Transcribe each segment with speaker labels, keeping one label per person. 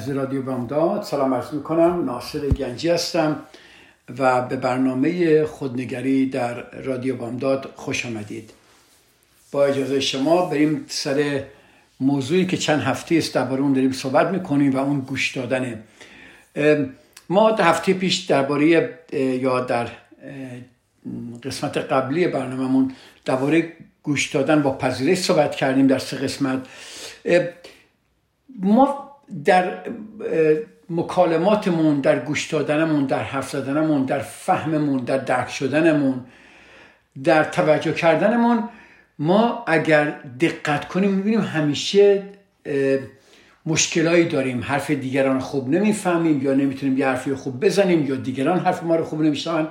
Speaker 1: از رادیو بامداد. سلام عرض می‌کنم. ناصر گنجی هستم و به برنامه خودنگری در رادیو بامداد خوش آمدید. با اجازه شما بریم سر موضوعی که چند هفته است درباره اون داریم صحبت می‌کنیم و اون گوش دادنه. ما در هفته پیش درباره یا در قسمت قبلی برنامهمون درباره گوش دادن با پذیرش صحبت کردیم در سه قسمت. ما در مکالماتمون در گوش دادنمون در حرف زدنمون در فهممون در درک شدنمون در توجه کردنمون ما اگر دقت کنیم می‌بینیم همیشه مشکلایی داریم. حرف دیگران خوب نمی‌فهمیم یا نمی‌تونیم یه حرفی خوب بزنیم یا دیگران حرف ما رو خوب نمیشنون.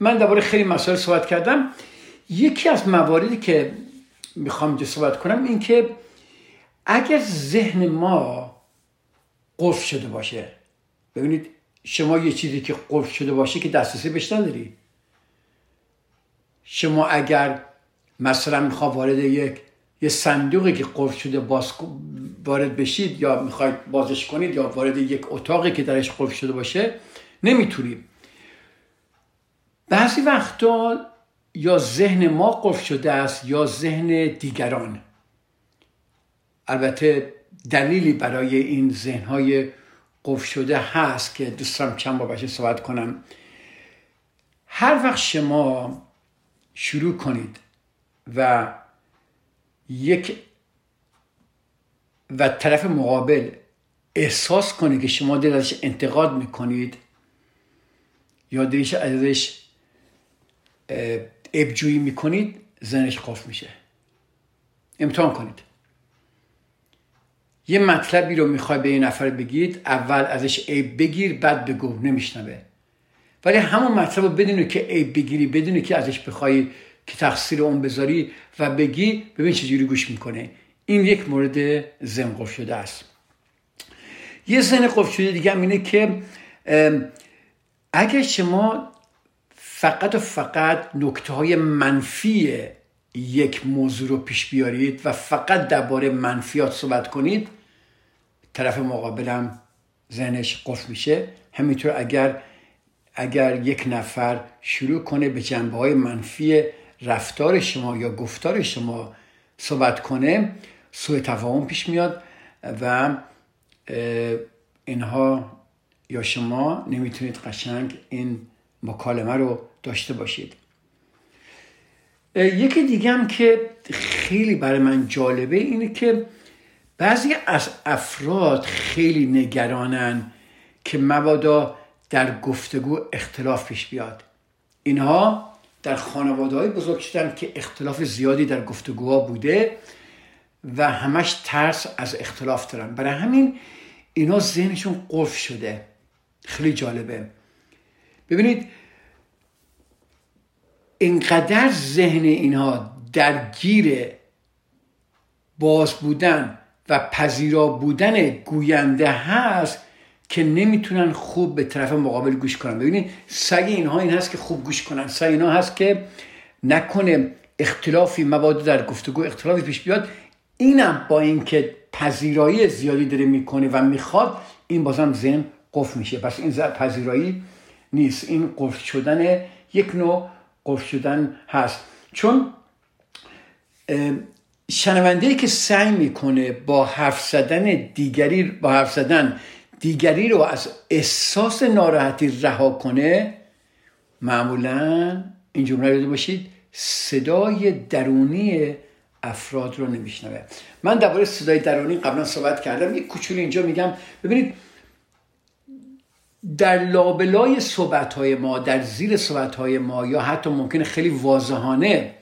Speaker 1: من درباره خیلی مسائل صحبت کردم. یکی از مواردی که می‌خوام اینجا صحبت کنم این که اگر ذهن ما قفل شده باشه. ببینید شما یه چیزی که قفل شده باشه که دسترسی بهش نداری. شما اگر مثلا میخوا وارد یک یه صندوقی که قفل شده باز وارد بشید یا می‌خواید بازش کنید یا وارد یک اتاقی که درش قفل شده باشه نمی‌تونید بعضی وقتا یا ذهن ما قفل شده است یا ذهن دیگران. البته دلیلی برای این ذهنهای قفل شده هست که دوستم چند با بشه صحبت کنم. هر وقت شما شروع کنید و یک و طرف مقابل احساس کنه که شما دل ازش انتقاد می‌کنید یا دلش ازش ابجویی می‌کنید زنش قفل میشه. امتحان کنید. یه مطلبی رو می‌خوای به این نفر بگید اول ازش عیب بگیر بعد بگو نمیشنوه. ولی همون مطلب رو بدونی که عیب بگیری بدونی که ازش بخوای که تقصیر اون بذاری و بگی ببین چجوری گوش می‌کنه. این یک مورد زن شده است. یه زن قفل شده دیگه هم اینه که اگر شما فقط و فقط نکته های منفی یک موضوع رو پیش بیارید و فقط درباره منفیات صحبت کنید طرف مقابلم ذهنش قفل میشه. همینطور اگر اگر یک نفر شروع کنه به جنبه های منفی رفتار شما یا گفتار شما صحبت کنه سوء تفاهم پیش میاد و اینها یا شما نمی‌تونید قشنگ این مکالمه رو داشته باشید. یکی دیگه هم که خیلی برای من جالبه اینه که بعضی از افراد خیلی نگرانن که مبادا در گفتگو اختلاف پیش بیاد. اینها در خانواده های بزرگ شدن که اختلاف زیادی در گفتگوها بوده و همش ترس از اختلاف دارن. برای همین اینا ذهنشون قفل شده. خیلی جالبه. ببینید اینقدر ذهن اینها درگیر باز بودن و پذیرا بودن گوینده هست که نمی‌تونن خوب به طرف مقابل گوش کنن. ببینید سعی اینها این هست که خوب گوش کنن. سعی اینها هست که نکنه اختلافی مبادا در گفتگو اختلافی پیش بیاد. اینم با اینکه پذیرایی زیادی داره می‌کنه و می‌خواد این بازم ذهن قفل میشه. پس این پذیرایی نیست. این قفل شدن یک نوع قفل شدن هست. چون شنونده که سعی می‌کنه با حرف زدن دیگری با حرف زدن دیگری رو از احساس ناراحتی رها کنه معمولا این جمله رو باشید صدای درونی افراد رو نمیشنوه. من درباره صدای درونی قبلا صحبت کردم یک کوچولو اینجا میگم. ببینید در لابلای صحبت های ما در زیر صحبت های ما یا حتی ممکنه خیلی واضحانه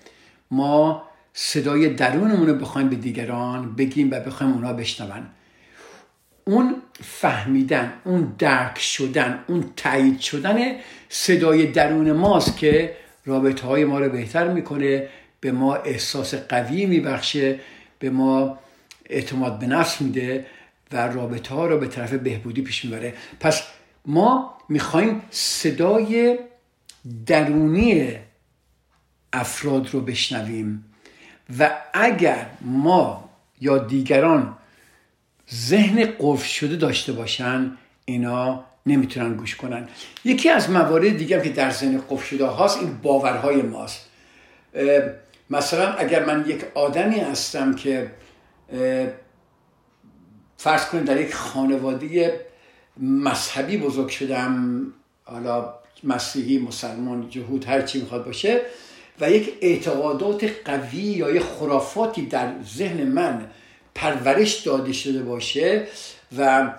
Speaker 1: ما صدای درونمون رو بخوایم به دیگران بگیم و بخوایم اونا بشنون. اون فهمیدن اون درک شدن اون تایید شدن صدای درون ماست که رابطه های ما رو بهتر می‌کنه به ما احساس قوی میبخشه به ما اعتماد به نفس میده و رابطه ها رو به طرف بهبودی پیش می‌بره. پس ما می‌خوایم صدای درونی افراد رو بشنویم. و اگر ما یا دیگران ذهن قفل شده داشته باشن اینا نمی‌تونن گوش کنن. یکی از موارد دیگه که در ذهن قفل شده هاست این باورهای ماست. مثلا اگر من یک آدمی هستم که فرض کنید در یک خانواده مذهبی بزرگ شدم حالا مسیحی مسلمان جهود هر چی می‌خواد باشه و یک اعتقادات قوی یا یک خرافاتی در ذهن من پرورش داده شده باشه و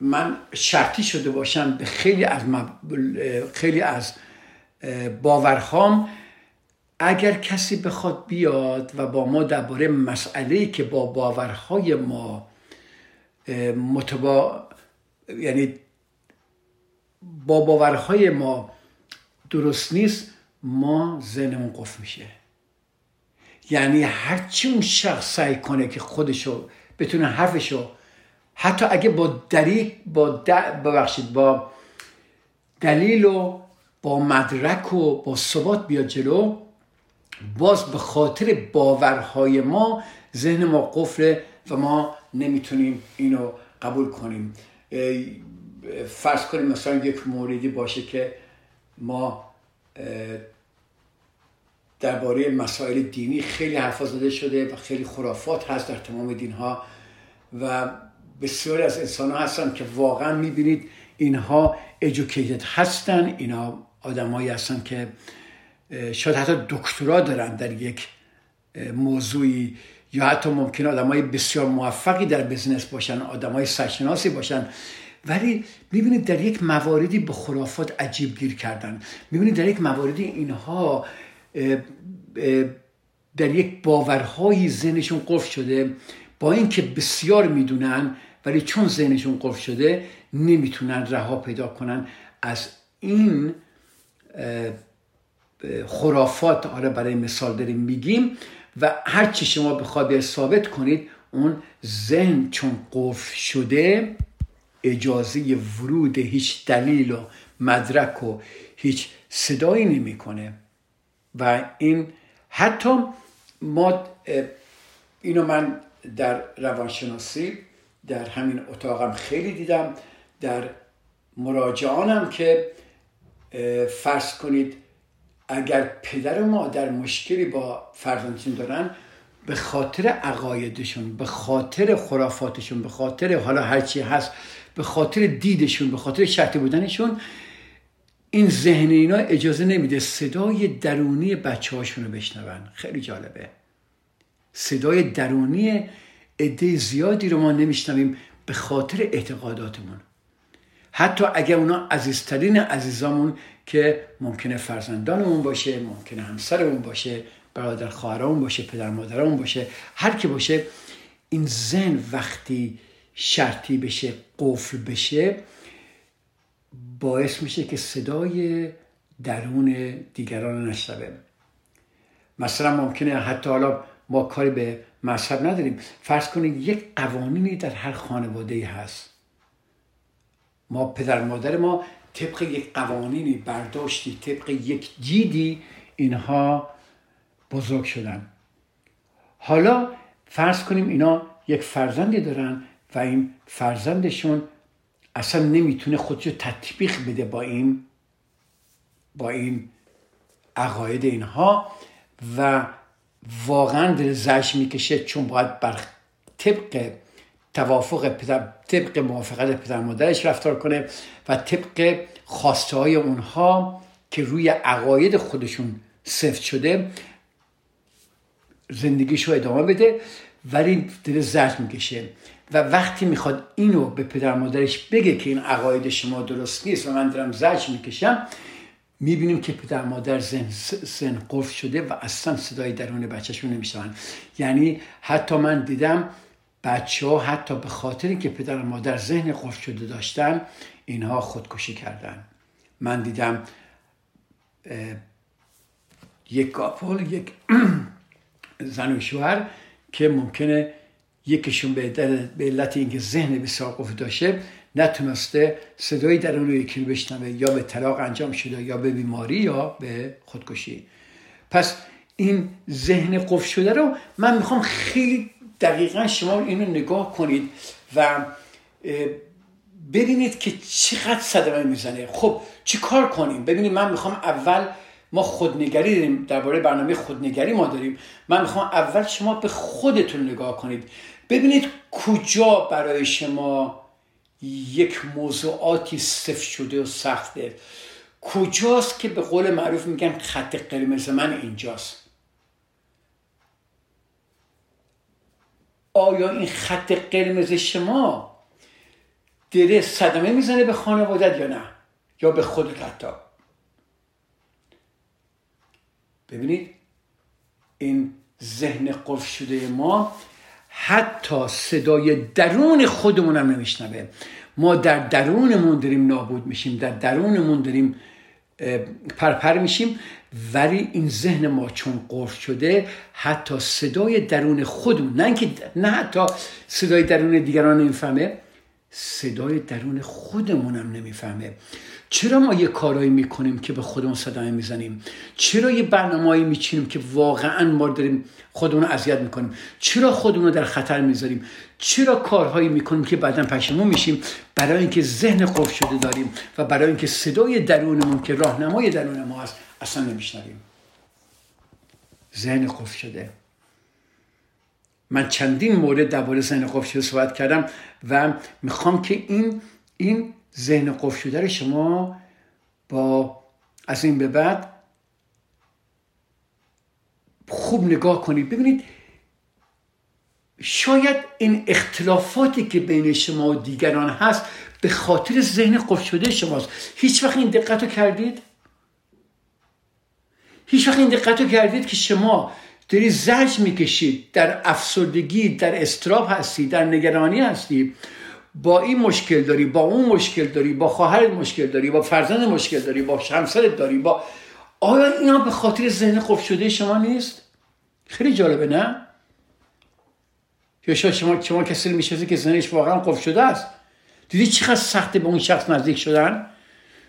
Speaker 1: من شرطی شده باشم به خیلی از خیلی از باورهام اگر کسی بخواد بیاد و با ما درباره مسئله که با باورهای ما متبا یعنی با باورهای ما درست نیست ما ذهنمون قفل میشه. یعنی هرچی اون شخص سعی کنه که خودشو بتونه حرفشو حتی اگه با دلیل با ببخشید با دلیل و با مدرک و با ثبات بیاد جلو باز به خاطر باورهای ما ذهن ما قفله و ما نمی‌تونیم اینو قبول کنیم. فرض کنیم مثلا یک موردی باشه که ما درباره مسائل دینی خیلی حرفا زده شده و خیلی خرافات هست در تمام دین ها و بسیاری از انسان ها هستن که واقعا می‌بینید اینها educated هستن اینا آدمایی هستن که شاید حتی دکترا دارن در یک موضوعی یا حتی ممکن آدم های بسیار موفقی در بزنس باشن آدم های سرشناسی باشن. ولی می‌بینید در یک مواردی به خرافات عجیب گیر کردن. می‌بینید در یک مواردی اینها در یک باورهایی ذهنشون قفل شده. با اینکه بسیار می‌دونن ولی چون ذهنشون قفل شده نمی‌تونن رها پیدا کنن. از این خرافات آره برای مثال داریم میگیم و هر چی شما بخواد ثابت کنید اون ذهن چون قفل شده اجازه ورود هیچ دلیل و مدرک و هیچ صدایی نمی‌کنه. و این حتی ما اینو من در روانشناسی در همین اتاقم خیلی دیدم. در مراجعانم که فرض کنید اگر پدر و مادر مشکلی با فرزندشون دارن به خاطر عقایدشون به خاطر خرافاتشون به خاطر حالا هرچی هست به خاطر دیدشون به خاطر شرطی بودنشون این ذهن اینا اجازه نمیده صدای درونی بچه هاشون رو بشنون. خیلی جالبه. صدای درونی عده زیادی رو ما نمیشنویم به خاطر اعتقاداتمون. حتی اگر اونا عزیزترین عزیزامون که ممکنه فرزندانمون باشه ممکنه همسرمون باشه برادر خواهرمون باشه پدر مادرمون باشه هر که باشه این زن وقتی شرطی بشه قفل بشه باعث میشه که صدای درون دیگران نشنوه. مثلا ممکنه حتی حالا ما کاری به مذهب نداریم. فرض کنید یک قوانینی در هر خانواده هست. ما پدر مادر ما طبق یک قوانینی برداشتی طبق یک جیدی اینها بزرگ شدن. حالا فرض کنیم اینا یک فرزندی دارن این فرزندشون اصلا نمی‌تونه خودشو تطبیق بده با این با این عقاید اینها و واقعا دل زش می‌کشه چون باید بر طبق توافق پدر طبق موافقت پدر مادرش رفتار کنه و طبق خواسته های اونها که روی عقاید خودشون سفت شده زندگیشو ادامه بده. ولی دل زرد می‌کشه. و وقتی می‌خواد اینو به پدر مادرش بگه که این عقاید شما درست نیست و من دارم زرج می‌کشم می‌بینیم که پدر مادر زن, زن قفل شده و اصلا صدای درون بچهشون نمیشنون. یعنی حتی من دیدم بچه ها حتی به خاطر که پدر مادر ذهن قفل شده داشتن اینها خودکشی کردن. من دیدم یک کاپل یک زن و شوهر که ممکنه یکیشون به علت اینکه ذهن بسیار قفل داشته نتونسته صدای درون یکی رو بشنوه یا به طلاق انجام شده یا به بیماری یا به خودکشی. پس این ذهن قفل شده رو من می‌خوام خیلی دقیقا شما اینو نگاه کنید و ببینید که چقدر صدمه می‌زنه. خب چی کار کنیم؟ ببینید من می‌خوام اول ما خودنگری داریم درباره برنامه خودنگری ما داریم. من می‌خوام اول شما به خودتون نگاه کنید. ببینید کجا برای شما یک موضوعاتی صفر شده و سخته. کجاست که به قول معروف میگن خط قرمز من اینجاست؟ آیا این خط قرمز شما داره صدمه می‌زنه به خانوادت یا نه؟ یا به خودت حتی؟ ببینید این ذهن قفل شده ما حتی صدای درون خودمون هم نمیشنوه. ما در درونمون داریم نابود میشیم در درونمون داریم پرپر میشیم ولی این ذهن ما چون قفل شده حتی صدای درون خودمون نه اینکه نه حتی صدای درون دیگران نمی‌فهمه صدای درون خودمونم نمی‌فهمه. چرا ما یه کارایی می‌کنیم که به خودمون صدای می‌زنیم؟ چرا یه برنامه‌ای میچینیم که واقعا ما داریم خودمون رو اذیت می‌کنیم؟ چرا خودمون رو در خطر می‌ذاریم؟ چرا کارهایی می‌کنیم که بعدا پشیمون میشیم؟ برای اینکه ذهن قفل شده داریم و برای اینکه صدای درونمون که راهنمای درون ما هست اصلا نمیشنویم. ذهن قفل شده. من چندین مورد درباره ذهن قفل شده صحبت کردم و می‌خوام که این این ذهن قفل شده رو شما با از این به بعد خوب نگاه کنید. ببینید شاید این اختلافاتی که بین شما و دیگران هست به خاطر ذهن قفل شده شماست. هیچ وقت این دقت رو کردید؟ هیچ وقت این دقت رو کردید که شما داری زج می‌کشید در افسردگی در استراب هستی در نگرانی هستی؟ با این مشکل داری با اون مشکل داری با خواهرت مشکل داری با فرزند مشکل داری با همسرت داری با آیا اینا به خاطر ذهن قفل شده شما نیست؟ خیلی جالبه نه؟ یا شما شما, شما کسی میشه که ذهنش واقعا قفل شده است. دیدی چقدر سخته به اون شخص نزدیک شدن؟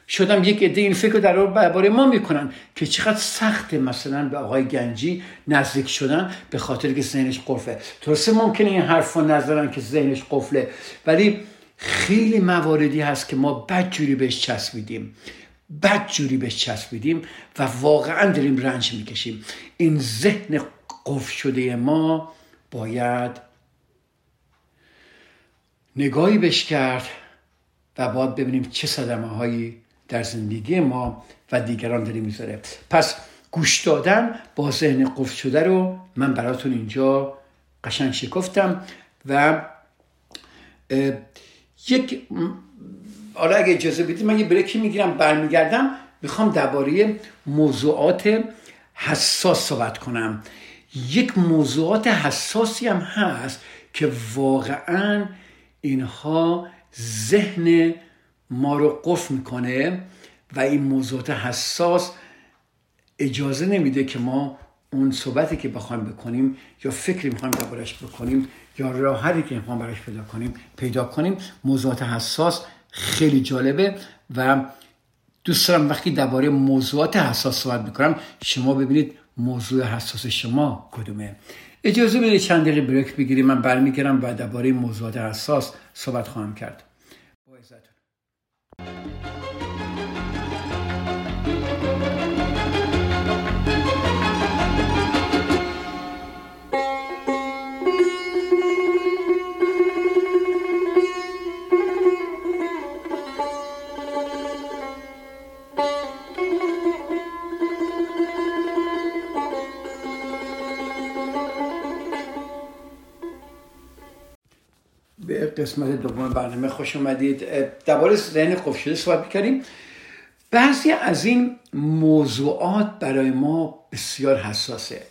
Speaker 1: شدم یک عده این فکر در باره ما می‌کنن که چقدر سخته مثلا به آقای گنجی نزدیک شدن به خاطر که ذهنش قفله. درسته ممکنه این حرف نظرن که ذهنش قفله ولی خیلی مواردی هست که ما بد جوری بهش چسبیدیم. بد جوری بهش چسبیدیم و واقعا داریم رنج می‌کشیم. این ذهن قفل شده ما باید نگاهی بش کرد و باید ببینیم چه صدمه هایی در زندگی ما و دیگران داری می‌ذاره. پس گوش دادن با ذهن قفل شده رو من براتون اینجا قشنگ شکفتم و یک حالا اگه اجازه بدید من یه بریکی می‌گیرم برمیگردم می‌خوام درباره موضوعات حساس صحبت کنم. یک موضوعات حساسی هم هست که واقعا اینها ذهن ما رو قفل می‌کنه و این موضوعات حساس اجازه نمیده که ما اون صحبتی که بخوایم بکنیم یا فکری می‌خوایم دربارش بکنیم یا راهی که می‌خوایم براش پیدا کنیم پیدا کنیم. موضوعات حساس خیلی جالبه و دوست دارم وقتی درباره موضوعات حساس صحبت می‌کنم شما ببینید موضوع حساس شما کدومه. اجازه بدید چند دقیقه بریک بگیریم من برمیگردم و درباره موضوعات حساس صحبت خواهم کرد. به قسمت دوم برنامه خوش اومدید. درباره ذهن قفل شده صحبت می‌کردیم. بعضی از این موضوعات برای ما بسیار حساسه.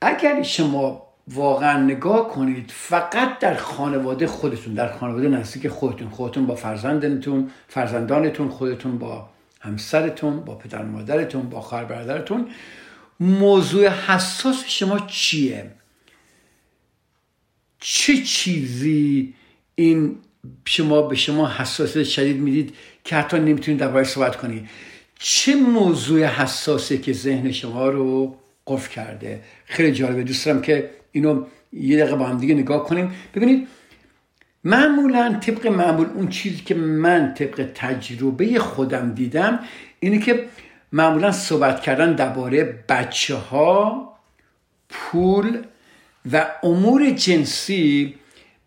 Speaker 1: اگر شما واقعا نگاه کنید فقط در خانواده خودتون در خانواده نزدیک خودتون خودتون با فرزندتون فرزندانتون خودتون با همسرتون با پدر مادرتون با خواهر برادرتون موضوع حساس شما چیه؟ چه چیزی این شما به شما حساسیت شدید می‌دید که حتی نمی‌تونید درباره صحبت کنید چه موضوع حساسه که ذهن شما رو قفل کرده؟ خیلی جالبه. دوست دارم که اینو یه دقیقه با هم دیگه نگاه کنیم. ببینید معمولا طبق معمول اون چیزی که من طبق تجربه خودم دیدم اینه که معمولا صحبت کردن درباره بچه ها پول و امور جنسی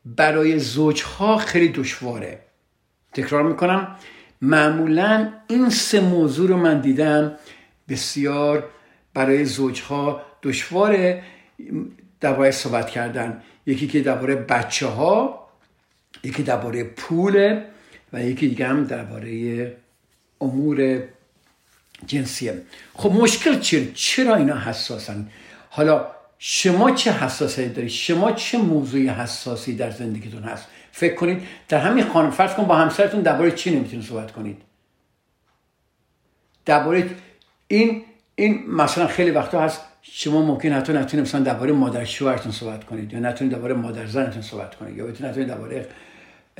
Speaker 1: برای زوجها خیلی دشواره. تکرار می‌کنم. معمولا این سه موضوع رو من دیدم. بسیار برای زوجها دشواره. درباره صحبت کردن. یکی که درباره بچه ها یکی درباره پول و یکی دیگه هم درباره امور جنسیه خب مشکل چیه؟ چرا اینا حساسن؟ حالا شما چه حساسیتی دارید شما چه موضوعی حساسی در زندگیتون هست؟ فکر کنید در همین خانم فرض کن با همسرتون درباره چی نمی‌تونید صحبت کنید؟ درباره این این مثلا خیلی وقتا هست شما ممکن حتی نتونید مثلا درباره مادر شوهرتون صحبت کنید یا نتونید درباره مادر زنتون صحبت کنید یا نتونید درباره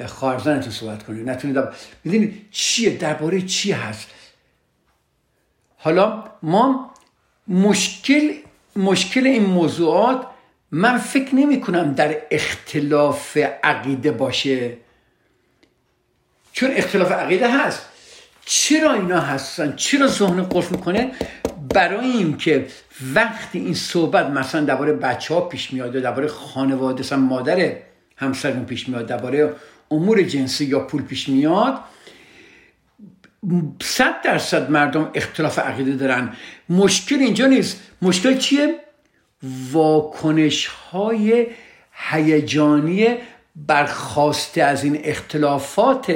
Speaker 1: خواهر زنتون صحبت کنید. نتونید ببینید چیه؟ درباره چی هست؟ حالا ما مشکل مشکل این موضوعات من فکر نمی کنم در اختلاف عقیده باشه. چون اختلاف عقیده هست. چرا اینا هستن؟ چرا ذهن قفل می‌کنه؟ برای اینکه وقتی این صحبت مثلا درباره بچه ها پیش میاد یا درباره خانواده مثلا مادر همسرمون پیش میاد درباره امور جنسی یا پول پیش میاد صد درصد مردم اختلاف عقیده دارن. مشکل اینجا نیست. مشکل چیه؟ واکنش های هیجانی برخواسته از این اختلافات.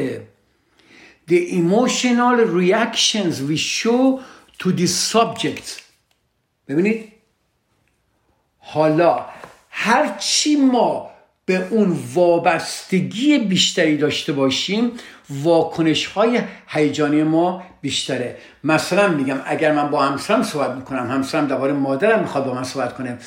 Speaker 1: The emotional reactions we show to the subject ببینید. حالا هرچی ما به اون وابستگی بیشتری داشته باشیم واکنش های هیجانی ما بیشتره. مثلا میگم اگر من با همسرم صحبت می‌کنم همسرم درباره مادرم می‌خواد با من صحبت کنه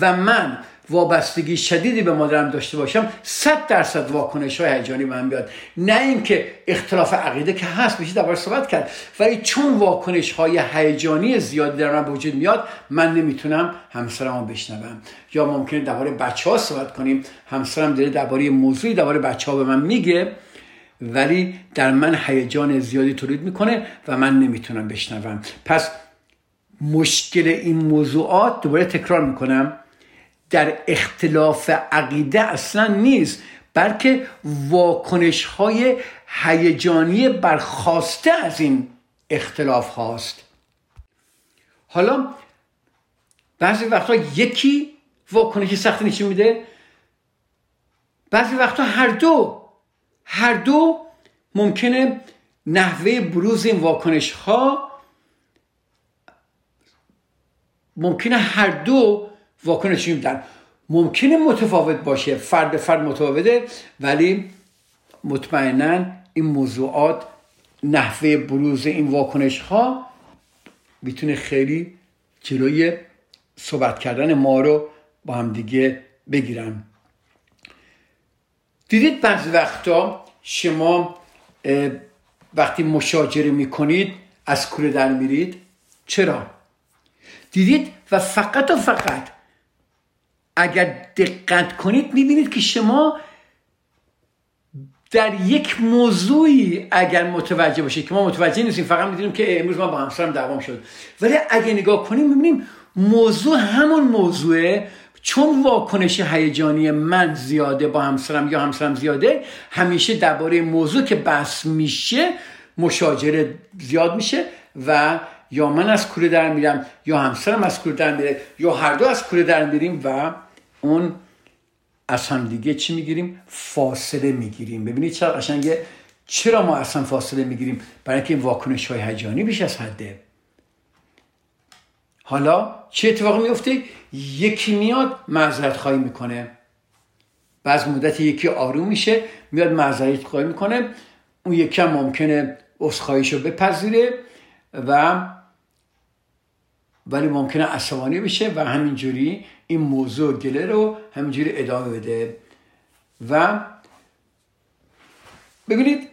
Speaker 1: و من وابستگی شدیدی به مادرم داشته باشم صد درصد واکنش های هیجانی من بیاد. نه اینکه اختلاف عقیده که هست میشه درباره صحبت کرد. ولی چون واکنش های هیجانی زیادی در من وجود میاد من نمی‌تونم همسرم رو بشنوم. یا ممکنه درباره بچه ها صحبت کنیم. همسرم داره درباره موضوعی درباره بچه ها به من میگه ولی در من هیجان زیادی تولید می‌کنه و من نمی‌تونم بشنوم. پس مشکل این موضوعات دوباره تکرار می‌کنم. در اختلاف عقیده اصلا نیست بلکه واکنش های هیجانی برخواسته از این اختلاف هاست. حالا بعضی وقتا یکی واکنشی سختی نشون میده بعضی وقتا هر دو هر دو ممکنه نحوه بروز این واکنش ها ممکنه هر دو واکنش در ممکنه متفاوت باشه فرد فرد متفاوته ولی مطمئنا این موضوعات نحوه بروز این واکنش ها می‌تونه خیلی جلوی صحبت کردن ما رو با هم دیگه بگیرن. دیدید بعضی وقتا شما وقتی مشاجره می‌کنید از کوره در میرید. چرا؟ دیدید و فقط و فقط اگر دقت کنید می‌بینید که شما در یک موضوعی اگر متوجه باشید که ما متوجه نیستیم فقط می‌دونیم که امروز ما با همسرم دوام شد. ولی اگر نگاه کنیم می‌بینیم موضوع همون موضوعه. چون واکنش هیجانی من زیاده با همسرم یا همسرم زیاده همیشه درباره موضوع که بحث میشه مشاجره زیاد میشه و یا من از کوره در میرم یا همسرم از کوره در میره یا هر دو از کوره در میریم و اون از هم دیگه چی می‌گیریم؟ فاصله می‌گیریم. ببینید چرا قشنگه. چرا ما اصلا فاصله می‌گیریم؟ برای اینکه این واکنش های هیجانی بیش از حده. حالا چه اتفاقی میفته یکی میاد معذرت خواهی می‌کنه. بعض مدت یکی آروم میشه میاد معذرت خواهی می‌کنه. اون یکی هم ممکنه رو بپذیره و ولی ممکنه عصبانی بشه و همینجوری این موضوع گله رو همینجوری ادامه بده. و ببینید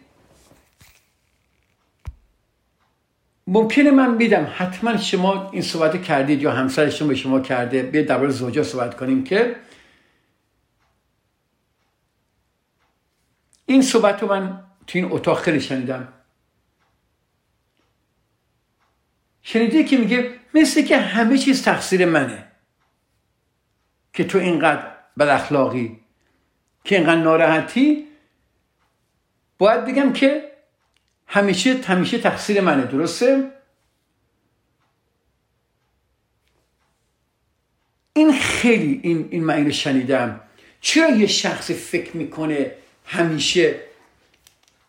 Speaker 1: ممکنه من بیدم حتما شما این صحبت کردید یا همسر شما به شما کرده به درباره زوجا صحبت کنیم که این صحبت رو من تو این اتاق خیلی شنیدم. شنیده که میگه مثل که همه چیز تقصیر منه. که تو اینقدر بد اخلاقی که اینقدر ناراحتی باید بگم که همیشه همیشه تقصیر منه درسته؟ این خیلی این, این من اینو شنیدم. چرا یه شخص فکر می‌کنه همیشه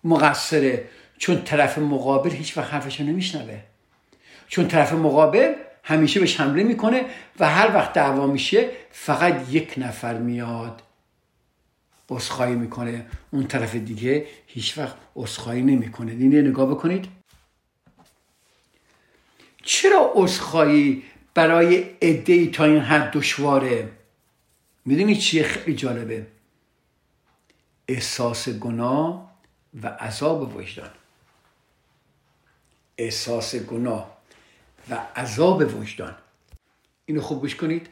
Speaker 1: مقصره؟ چون طرف مقابل هیچ وقت حرفشو نمیشنوه. چون طرف مقابل همیشه بهش حمله می‌کنه و هر وقت دعوا میشه فقط یک نفر میاد. اسخایی می‌کنه. اون طرف دیگه هیچ وقت اسخایی نمی‌کنه. اینه نگاه بکنید. چرا اسخایی برای عده تا این حد دشواره؟ می‌دونی چیه خیلی جالبه؟ احساس گناه و عذاب وجدان. احساس گناه و عذاب وجدان. اینو خوب گوش کنید.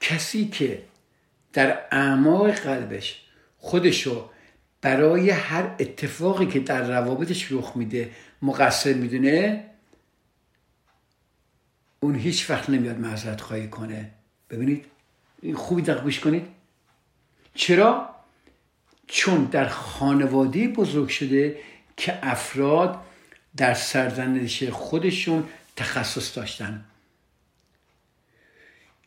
Speaker 1: کسی که در اعماق قلبش خودشو برای هر اتفاقی که در روابطش رخ میده مقصر می‌دونه اون هیچ وقت نمیاد معذرت خواهی کنه. ببینید؟ خوبی دقیق گوش کنید. چرا؟ چون در خانواده بزرگ شده که افراد در سرزنش خودشون تخصص داشتن.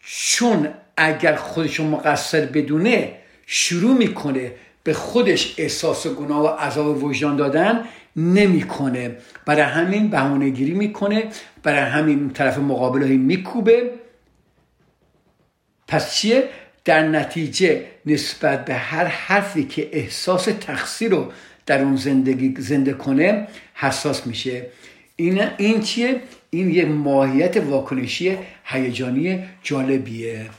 Speaker 1: چون اگر خودشون مقصر بدونه شروع می‌کنه به خودش احساس گناه و عذاب وجدان دادن نمی‌کنه. برای همین بهونه گیری می‌کنه برای همین طرف مقابل میکوبه. پس چیه؟ در نتیجه نسبت به هر حرفی که احساس تقصیر رو در اون زندگی زنده کنه حساس میشه. این این چیه؟ این یه ماهیت واکنشی هیجانی جالبیه.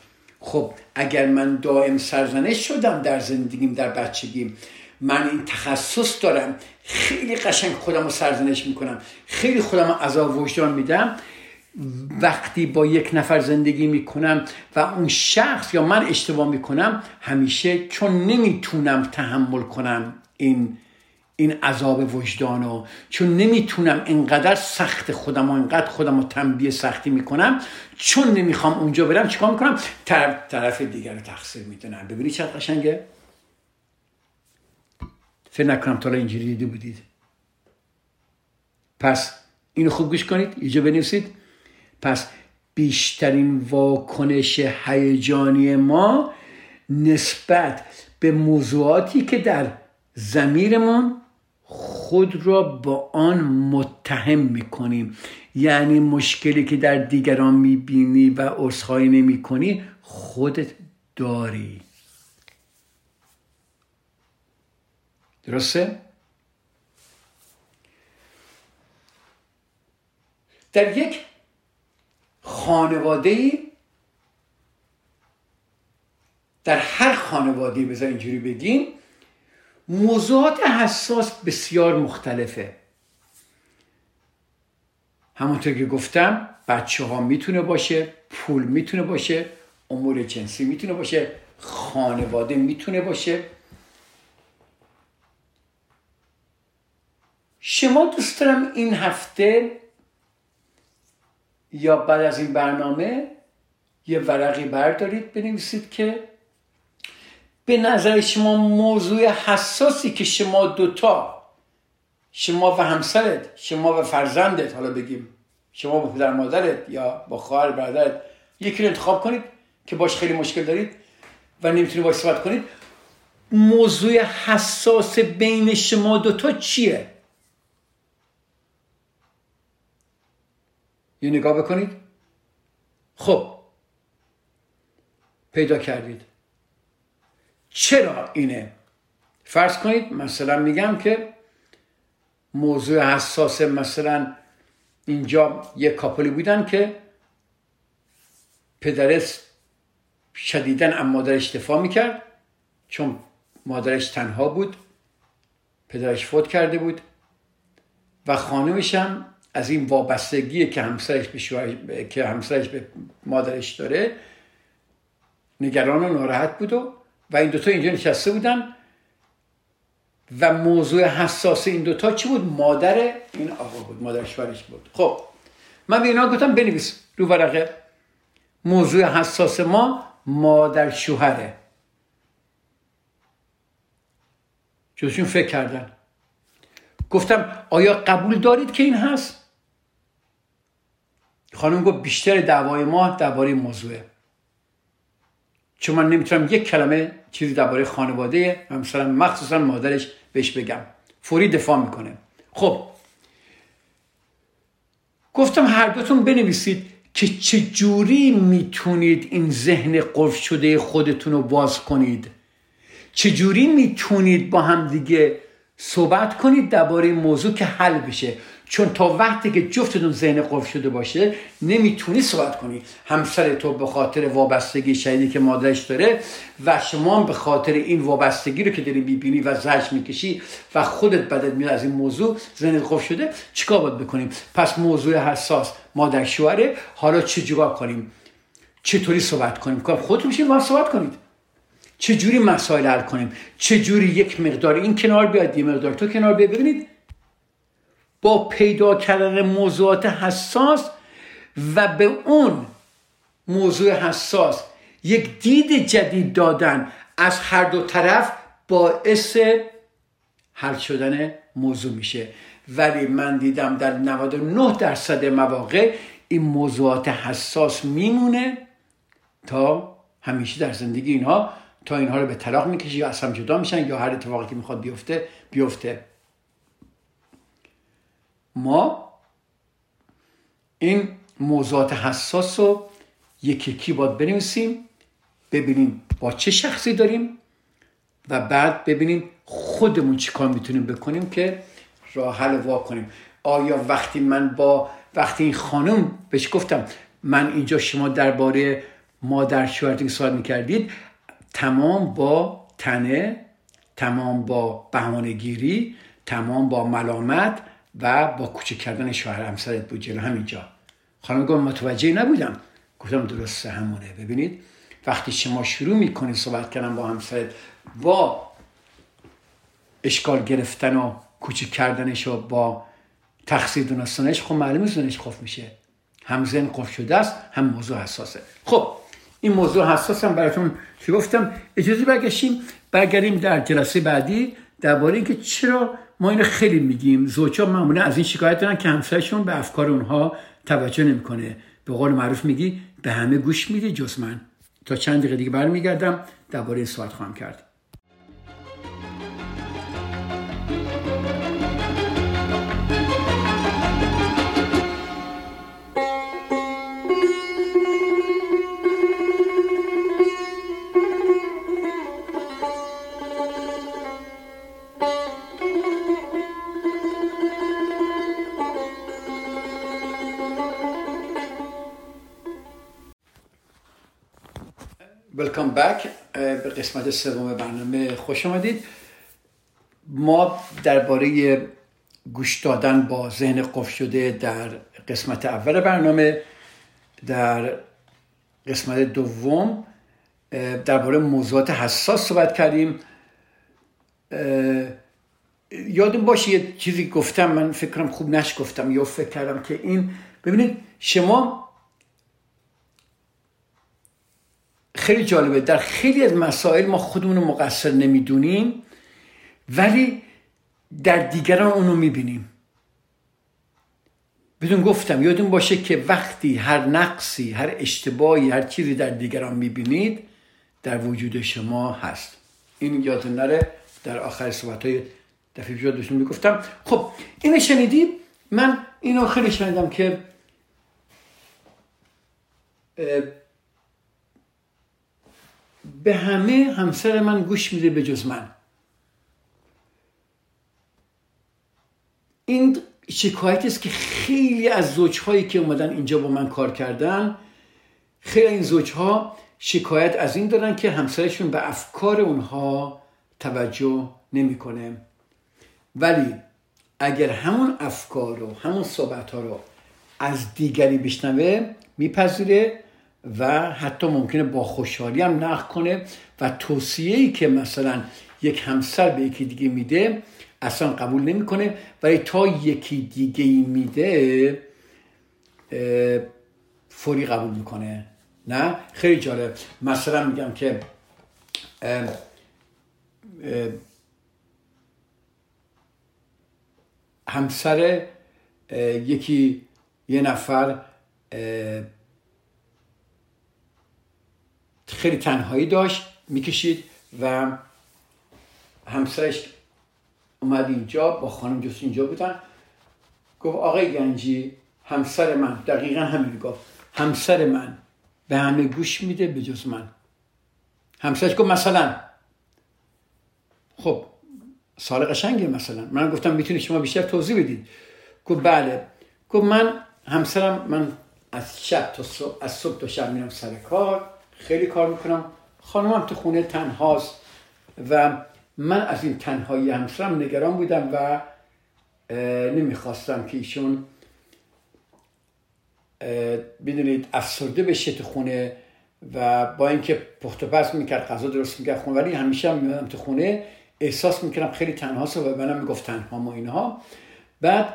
Speaker 1: خب اگر من دائم سرزنش شدم در زندگیم در بچگیم من این تخصص دارم خیلی قشنگ خودم رو سرزنش می‌کنم خیلی خودم رو عذاب وجدان میدم وقتی با یک نفر زندگی می‌کنم و اون شخص یا من اشتباه می‌کنم همیشه چون نمی‌تونم تحمل کنم این این عذاب وجدانو چون نمی‌تونم اینقدر سخت خودم و اینقدر خودم رو تنبیه سختی می‌کنم چون نمی‌خوام اونجا برم چیکار می‌کنم؟ طرف, طرف دیگر رو تقصیر می‌دونم. ببینید چقدر قشنگه؟ فکر نکنم تا اینجوری دیده بودید. پس اینو خوب گوش کنید اینجا بنویسید. پس بیشترین واکنش هیجانی ما نسبت به موضوعاتی که در زمیرمون خود را با آن متهم می‌کنیم یعنی مشکلی که در دیگران می‌بینی و عذرخواهی نمی‌کنی خودت داری درسته؟ در یک خانواده در هر خانواده بذار اینجوری بگیم موضوعات حساس بسیار مختلفه. همونطور که گفتم بچه ها می‌تونه باشه پول می‌تونه باشه امور جنسی می‌تونه باشه خانواده می‌تونه باشه. شما دوست دارم این هفته یا بعد از این برنامه یه ورقی بردارید بنویسید که به نظر شما موضوع حساسی که شما دوتا شما و همسرت شما و فرزندت حالا بگیم شما با پدر مادرت یا با خواهر برادرت یکی رو انتخاب کنید که باش خیلی مشکل دارید و نمی‌تونید باش صحبت کنید موضوع حساس بین شما دوتا چیه؟ یه نگاه بکنید. خب پیدا کردید. چرا اینه؟ فرض کنید مثلا میگم که موضوع حساس مثلا اینجا یه کاپلی بودن که پدرش شدیدن اما مادرش دفاع می‌کرد چون مادرش تنها بود پدرش فوت کرده بود و خانمش هم از این وابستگی که همسرش به که همسرش به مادرش داره نگران و ناراحت بود و و این دوتا اینجا نشسته بودن. و موضوع حساس این دوتا چی بود؟ مادر این آقا بود مادر شوهرش بود. خب من به اینا گفتم بنویس رو ورقه. موضوع حساس ما مادر شوهره. جزشون فکر کردن. گفتم آیا قبول دارید که این هست؟ خانم گفت بیشتر دعوای ما درباره موضوعه. چون من نمی‌تونم یک کلمه چیزی درباره خانواده مثلا مخصوصا مادرش بهش بگم. فوری دفاع می‌کنه. خب. گفتم هر دوتون بنویسید که چجوری می‌تونید این ذهن قرف شده خودتون رو باز کنید. چجوری می‌تونید با هم دیگه صحبت کنید درباره موضوع که حل بشه. چون تا وقتی که جفتتون ذهن قفل شده باشه نمی‌تونی صحبت کنی. همسر تو به خاطر وابستگی شدیدی که مادرش داره و شما به خاطر این وابستگی رو که داری می‌بینی و زجر می‌کشی و خودت بدت میاد از این موضوع ذهن قفل شده چیکار باید بکنیم؟ پس موضوع حساس مادر شوهره حالا چه جواب کنیم؟ چطوری صحبت کنیم؟ خودتون میشین با صحبت کنید. چجوری مسائل حل کنیم؟ چجوری یک مقدار این کنار بیاد یه مقدار تو کنار بیاد؟ ببینید با پیدا کردن موضوعات حساس و به اون موضوع حساس یک دید جدید دادن از هر دو طرف باعث حل شدن موضوع میشه. ولی من دیدم در 99 درصد مواقع این موضوعات حساس میمونه تا همیشه در زندگی اینها تا اینها رو به طلاق می‌کشه یا از هم جدا میشن یا هر اتفاقی که می‌خواد بیفته بیفته. ما این موضوعات حساس رو یکی یکی باید بنویسیم ببینیم با چه شخصی داریم و بعد ببینیم خودمون چی کار می‌تونیم بکنیم که راه حل وا کنیم. آیا وقتی من با وقتی این خانم بهش گفتم من اینجا شما درباره مادر شوهرتون سوال می‌کردید تمام با تنه تمام با بهانهگیری تمام با ملامت و با کوچک کردن شوهر همسرت بود جلو همینجا. خانم گفت متوجه نبودم. گفتم درسته همونه. ببینید وقتی شما شروع می‌کنید صحبت کردن با همسرت با اشکال گرفتن و کوچک کردنش و با تقصیر دونستانش خب معلومه زنش خوف میشه. هم زن قف شده است هم موضوع حساسه. خب این موضوع حساس هم براتون چی گفتم؟ اجازه برگشیم برگردیم در جلسه بعدی درباره اینکه چرا ما اینو خیلی میگیم. زوجا معمولا از این شکایت دارن که همسرشون به افکار اونها توجه نمی‌کنه. به قول معروف میگی به همه گوش میدی جز من تا چند دقیقه دیگه برمیگردم درباره این صحبت خواهم کرد. بک به قسمت سوم برنامه خوش آمدید. ما درباره گوش دادن با ذهن قفل شده در قسمت اول برنامه در قسمت دوم درباره موضوعات حساس صحبت کردیم. یادم باشه یه چیزی گفتم من فکرم خوب نش گفتم یا فکر کردم که این ببینید شما خیلی جالبه. در خیلی از مسائل ما خودمون رو مقصر نمی‌دونیم ولی در دیگران اونو می‌بینیم. بدون گفتم یادون باشه که وقتی هر نقصی هر اشتباهی هر چیزی در دیگران می‌بینید در وجود شما هست. این یادتون نره در آخر صحبت های دفعه پیش داشتم می‌گفتم. خب اینو شنیدی من اینو خیلی شنیدم که به همه همسر من گوش میده به جز من. این شکایت است که خیلی از زوجهایی که اومدن اینجا با من کار کردن خیلی این زوجها شکایت از این دارن که همسرشون به افکار اونها توجه نمی‌کنه. ولی اگر همون افکار رو همون صحبت ها رو از دیگری بشنوه میپذیره و حتی ممکنه با خوشحالی هم نقل کنه و توصیه ای که مثلا یک همسر به یکی دیگه میده اصلا قبول نمی‌کنه ولی تا یکی دیگه میده فوری قبول می‌کنه. نه؟ خیلی جالب. مثلا میگم که همسر یکی یه نفر خیلی تنهایی داشت می‌کشید و همسرش اومد اینجا با خانم جست اینجا بودن. گفت آقای گنجی همسر من دقیقا همین گفت. همسر من به همه گوش میده به جز من. همسرش گفت مثلا. خب سال قشنگه مثلا. من گفتم می‌تونی شما بیشتر توضیح بدید. گفت بله. گفت من همسرم من از شب تا صبح از صبح تا شب میرم سر کار. خیلی کار می‌کنم. خانمم تو خونه تنهاست و من از این تنهایی همسرم نگران بودم و نمی‌خواستم که ایشون بدونید افسرده بشه تو خونه و با اینکه پخت و پس می‌کرد غذا درست می‌کرد خونه ولی همیشه هم میادم تو خونه احساس می‌کردم خیلی تنهاست و منم می‌گفت تنهام اینها. بعد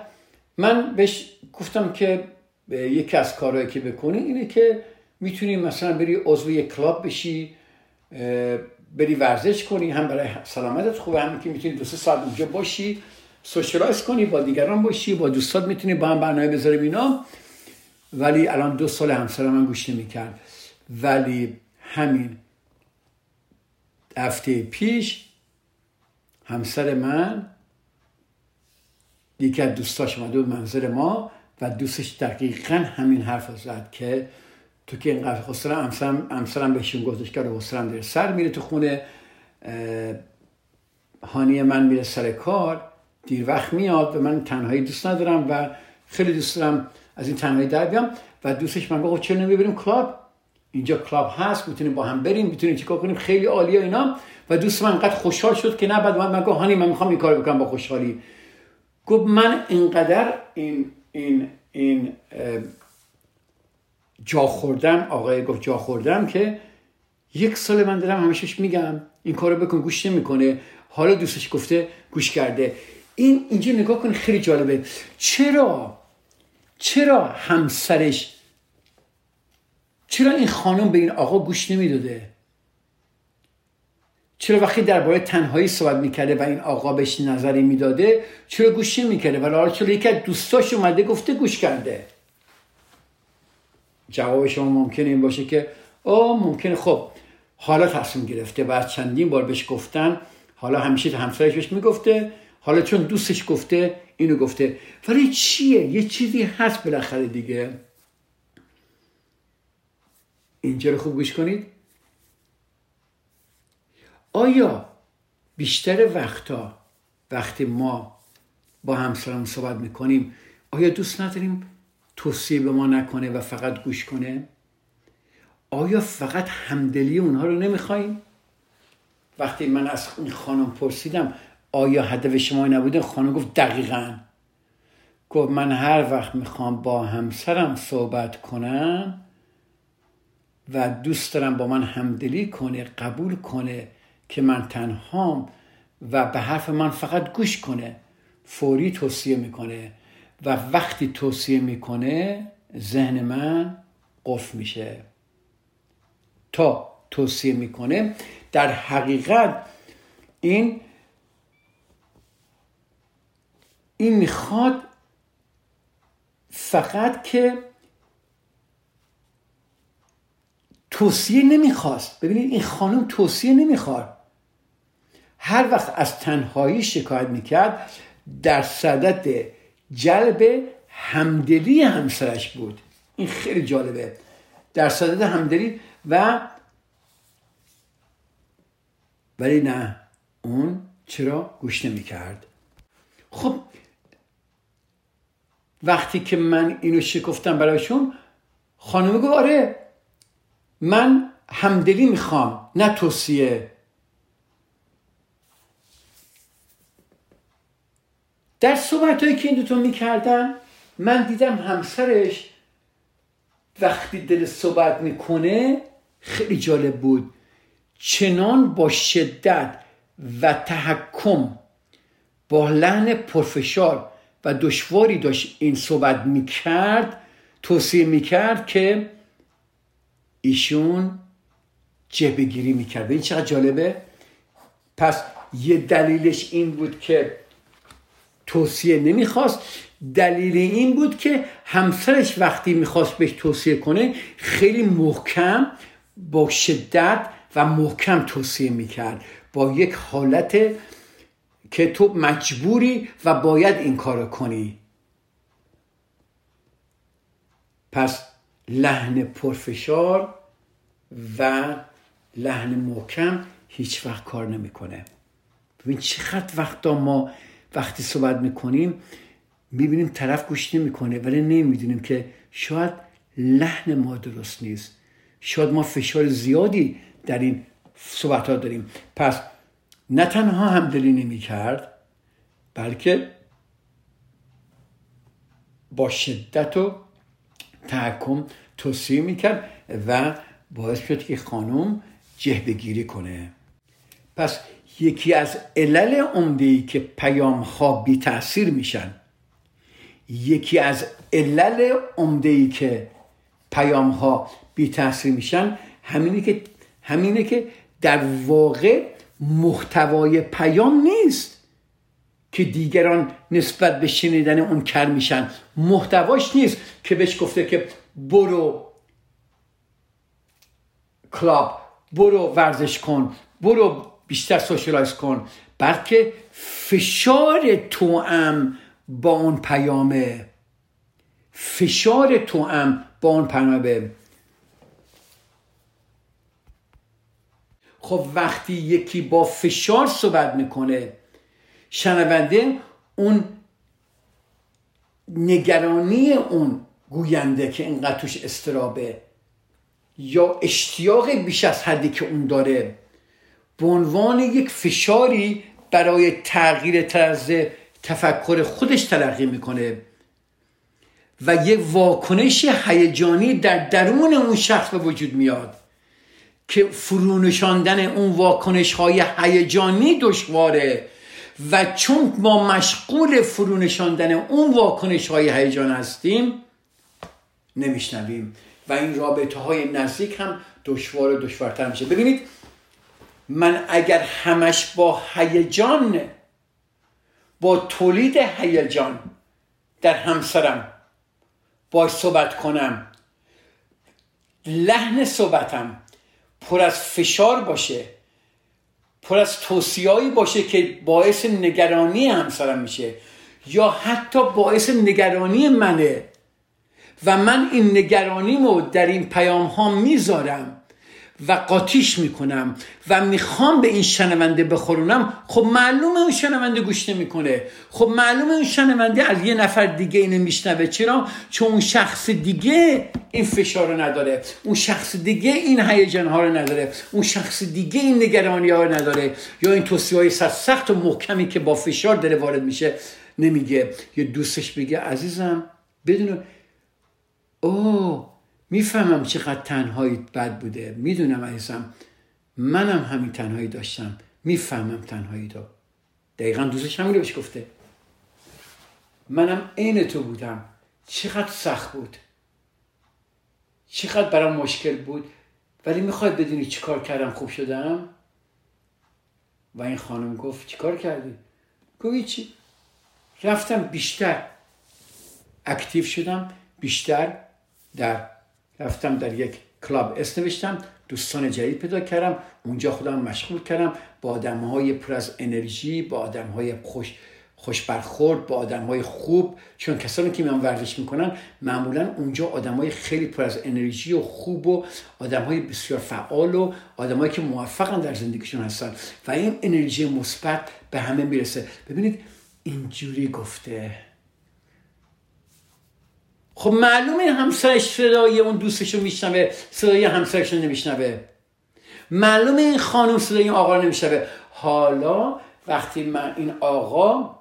Speaker 1: من بهش گفتم که یکی از کارهایی که بکنی اینه که می‌تونی مثلا بری عضو یک club بشی بری ورزش کنی هم برای سلامتت خوبه هم که می‌تونی دو سه ساعت اونجا باشی socialize کنی با دیگران باشی با دوستات می‌تونی با هم برنامه بذاری اینا. ولی الان دو سال همسر من گوش نمی‌کرد. ولی همین هفته پیش همسر من یکی از دوستاش اومده بود منظر ما و دوستش دقیقا همین حرف زد که تو که اینقدر خسرم همسرم همسرم بهشون گفتش که خسرم داره. سر میره تو خونه هانی من میره سر کار دیر وقت میاد و من تنهایی دوست ندارم و خیلی دوست دارم از این تنهایی در بیام و دوستش من گفت چرا نمی‌بریم کلاب؟ اینجا کلاب هست می‌تونیم با هم بریم می‌تونیم چیکار کنیم؟ خیلی عالیه اینا. و دوست من انقدر خوشحال شد که نه بعد من گفت هانی من می‌خوام این کار بکنم با خوشحالی. گفت من اینقدر این این این جا خوردم آقای گفت جا خوردم که یک سال من دارم همیشش میگم؟ این کارو بکن گوش نمی‌کنه. حالا دوستش گفته گوش کرده. این اینجا نگاه کن خیلی جالبه. چرا؟ چرا همسرش چرا این خانم به این آقا گوش نمی‌داده؟ چرا وقتی درباره تنهایی صحبت می‌کرده و این آقا بهش نظری می‌داده چرا گوش نمی‌کرده؟ ولی حالا چرا یکی از دوستاش اومده گفته گوش کرده؟ جواب شما ممکنه این باشه که او ممکنه. خب حالا تصمیم گرفته بعد چندین بار بهش گفتن حالا همیشه همسرش بهش می‌گفته حالا چون دوستش گفته اینو گفته. ولی چیه؟ یه چیزی هست بالاخره دیگه. اینجا رو خوب گوش کنید. آیا بیشتر وقتا وقتی ما با همسرمون صحبت می‌کنیم آیا دوست نداریم توصیه به ما نکنه و فقط گوش کنه؟ آیا فقط همدلی اونها رو نمی‌خوایم؟ وقتی من از این خانم پرسیدم آیا هدف شما نبوده؟ خانم گفت دقیقا. گفت من هر وقت می‌خوام با همسرم صحبت کنم و دوست دارم با من همدلی کنه قبول کنه که من تنهام و به حرف من فقط گوش کنه فوری توصیه می‌کنه. و وقتی توصیه می‌کنه ذهن من قفل میشه. تا توصیه می‌کنه در حقیقت این این می‌خواد فقط که توصیه نمی‌خواست. ببینید این خانم توصیه نمی‌خواد. هر وقت از تنهایی شکایت می‌کرد در صدت جلب همدلی همسرش بود. این خیلی جالبه. در صدت همدلی و ولی نه اون چرا گوش نمی‌کرد؟ خب وقتی که من اینو شکفتم برایشون خانم گفت آره من همدلی می‌خوام نه توصیه. در صحبت هایی که این دوتا می‌کردن من دیدم همسرش وقتی دل صحبت می‌کنه خیلی جالب بود. چنان با شدت و تحکم با لحن پرفشار و دشواری داشت این صحبت می‌کرد توصیه می‌کرد که ایشون جبه گیری می‌کرد. این چقدر جالبه. پس یه دلیلش این بود که توصیه نمی‌خواست. دلیل این بود که همسرش وقتی می‌خواست بهش توصیه کنه خیلی محکم با شدت و محکم توصیه می‌کرد. با یک حالت که تو مجبوری و باید این کار کنی. پس لحن پرفشار و لحن محکم هیچ وقت کار نمی‌کنه. ببین چقدر وقتا ما وقتی صحبت می‌کنیم می‌بینیم طرف گوش نمی‌کنه ولی نمی‌دونیم که شاید لحن ما درست نیست. شاید ما فشار زیادی در این صحبت ها داریم. پس نه تنها همدلی نمی کرد بلکه با شدت و تحکم توصیه می‌کرد و باعث شد که خانم جهبگیری کنه. پس یکی از علل عمده ای که پیام ها بی تاثیر میشن یکی از علل عمده ای که پیام ها بی تاثیر میشن همینه که همینه که در واقع محتوای پیام نیست که دیگران نسبت به شنیدن اون کر میشن. محتواش نیست که بهش گفته که برو club برو ورزش کن برو بیشتر socialize کن بلکه فشار توام با اون پیامه فشار توام با اون پیامه خب وقتی یکی با فشار صحبت می‌کنه شنونده اون نگرانی اون گوینده که اینقدر توش استرابه یا اشتیاق بیش از حدی که اون داره به عنوان یک فشاری برای تغییر طرز تفکر خودش تلقی می‌کنه و یک واکنش هیجانی در درون اون شخص به وجود میاد که فرونشاندن اون واکنش های هیجانی دشواره و چون ما مشغول فرونشاندن اون واکنش های هیجان هستیم نمیشنویم. و این رابطه های نزدیک هم دشوار و دشوارتر میشه. ببینید من اگر همش با هیجان با تولید هیجان در همسرم با صحبت کنم لحن صحبتم پر از فشار باشه پر از توصیهایی باشه که باعث نگرانی همسرم میشه یا حتی باعث نگرانی منه و من این نگرانیمو در این پیام ها می‌ذارم. و قاطیش می‌کنم و می‌خوام به این شنونده بخورونم خب معلومه اون شنونده گوش نمی‌کنه. خب معلومه اون شنونده از یه نفر دیگه اینو میشنوه. چرا؟ چون اون شخص دیگه این فشار رو نداره. اون شخص دیگه این هیجان ها رو نداره. اون شخص دیگه این نگرانی ها رو نداره. یا این توصیه های سخت و محکمی که با فشار داره وارد میشه نمیگه. یا دوستش بگه عزیزم بدون او می‌فهمم چقدر تنهایی بد بوده. می‌دونم عزیزم. منم همین تنهایی داشتم. می‌فهمم تنهایی دو دقیقا دوستش همین بهش گفته. منم عین تو بودم. چقدر سخت بود. چقدر برام مشکل بود. ولی می‌خواد بدونی چیکار کردم خوب شدم؟ و این خانم گفت چیکار کردی؟ گفت چی رفتم بیشتر active شدم بیشتر در رفتم در یک club اسم نوشتم دوستان جدید پیدا کردم اونجا خودم مشغول کردم. با آدم های پر از انرژی با آدم های خوش خوش برخورد با آدم های خوب. چون کسانی که میان ورزش می‌کنن معمولا اونجا آدم های خیلی پر از انرژی و خوب و آدم های بسیار فعال و آدم که موفقن در زندگیشون هستن. و این انرژی مثبت به همه می‌رسه. ببینید اینجوری گفته خب معلومه همسرش صدای اون دوستشو میشنوه صدای همسرش نمیشنوه. معلومه این خانم صدای این آقا رو نمیشنوه. حالا وقتی من این آقا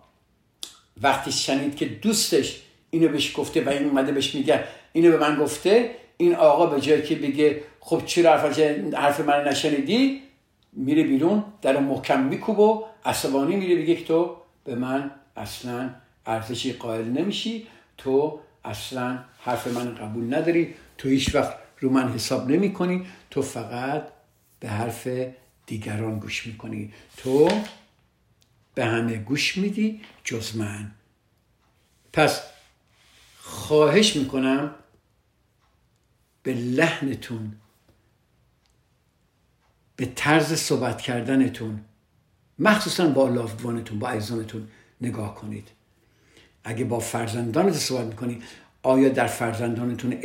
Speaker 1: وقتی شنید که دوستش اینو بهش گفته و این اومده بهش میگه اینو به من گفته این آقا به جایی که بگه خب چرا حرف, حرف من نشنیدی؟ میره بیرون در محکم میکوب و عصبانی میره بگه که تو به من اصلا ارزشی قائل نمیشی. تو اصلا حرف من قبول نداری. تو هیچ وقت رو من حساب نمی کنی. تو فقط به حرف دیگران گوش می‌کنی تو به همه گوش میدی جز من. پس خواهش می‌کنم به لحنتون به طرز صحبت کردنتون مخصوصا با لافتوانتون با عزیزانتون نگاه کنید. اگه با فرزندانت صحبت می‌کنی آیا در فرزندانتون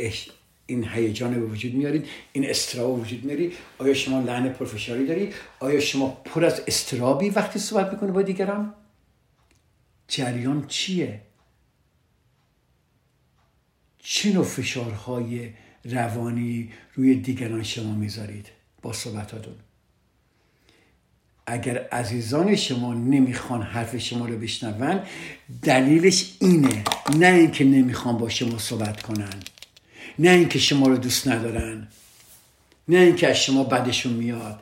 Speaker 1: این هیجان به وجود میارید؟ این استراب به وجود میاری؟ آیا شما لحن پرفشاری داری؟ آیا شما پر از استرابی وقتی صحبت می‌کنی با دیگران؟ جریان چیه؟ چه نوع فشارهای روانی روی دیگران شما می‌ذارید با صحبتاتون؟ اگر عزیزان شما نمی‌خوان حرف شما رو بشنون دلیلش اینه. نه اینکه نمی‌خوان با شما صحبت کنن. نه اینکه شما رو دوست ندارن. نه اینکه از شما بدشون میاد.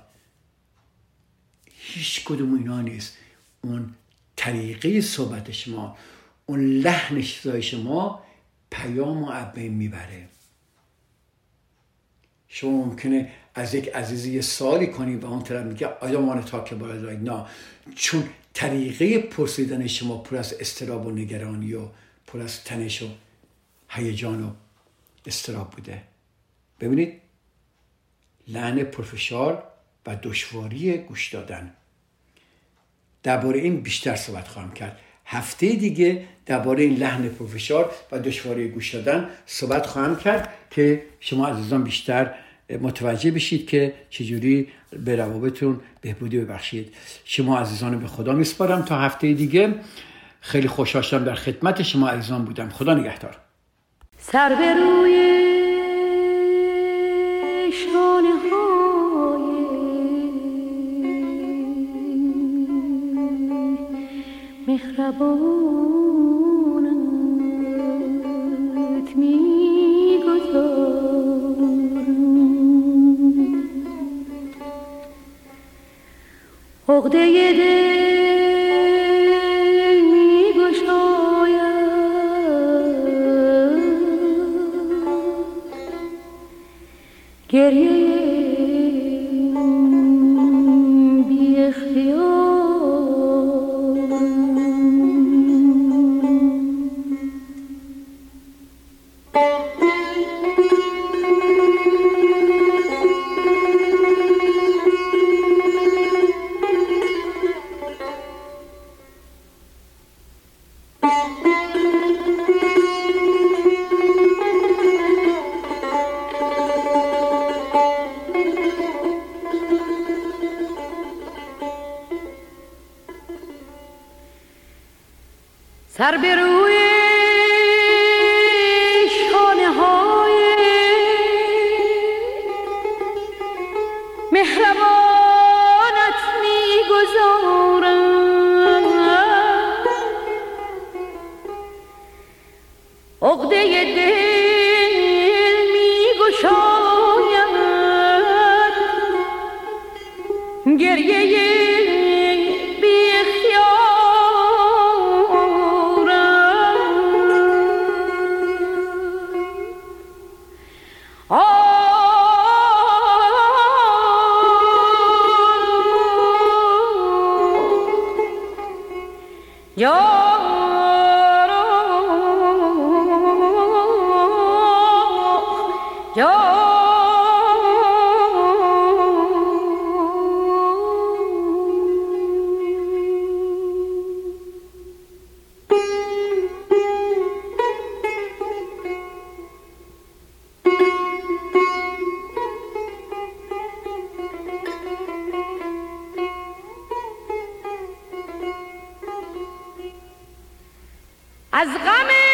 Speaker 1: هیچ کدوم اینا نیست. اون طریقه صحبت شما اون لحن شما پیام و عبه می‌بره. شما ممکنه از یک عزیزی یه سوالی کنی و اون طرف میگه آیا مانه تاک بالا نه چون طریقه پرسیدن شما پر از استراب و نگرانی و پر از تنش و هیجان و استراب بوده. ببینید لعن پرفشار و دشواری گوش دادن. درباره این بیشتر صحبت خواهم کرد. هفته دیگه درباره این لحن پرفشار و دشواری گوش دادن صحبت خواهم کرد که شما عزیزان بیشتر متوجه بشید که چجوری به روابطتون بهبودی ببخشید. شما عزیزان به خدا میسپارم تا هفته دیگه. خیلی خوشحال در خدمت شما عزیزان بودم. خدا نگهدار.
Speaker 2: سر به روی سر از غم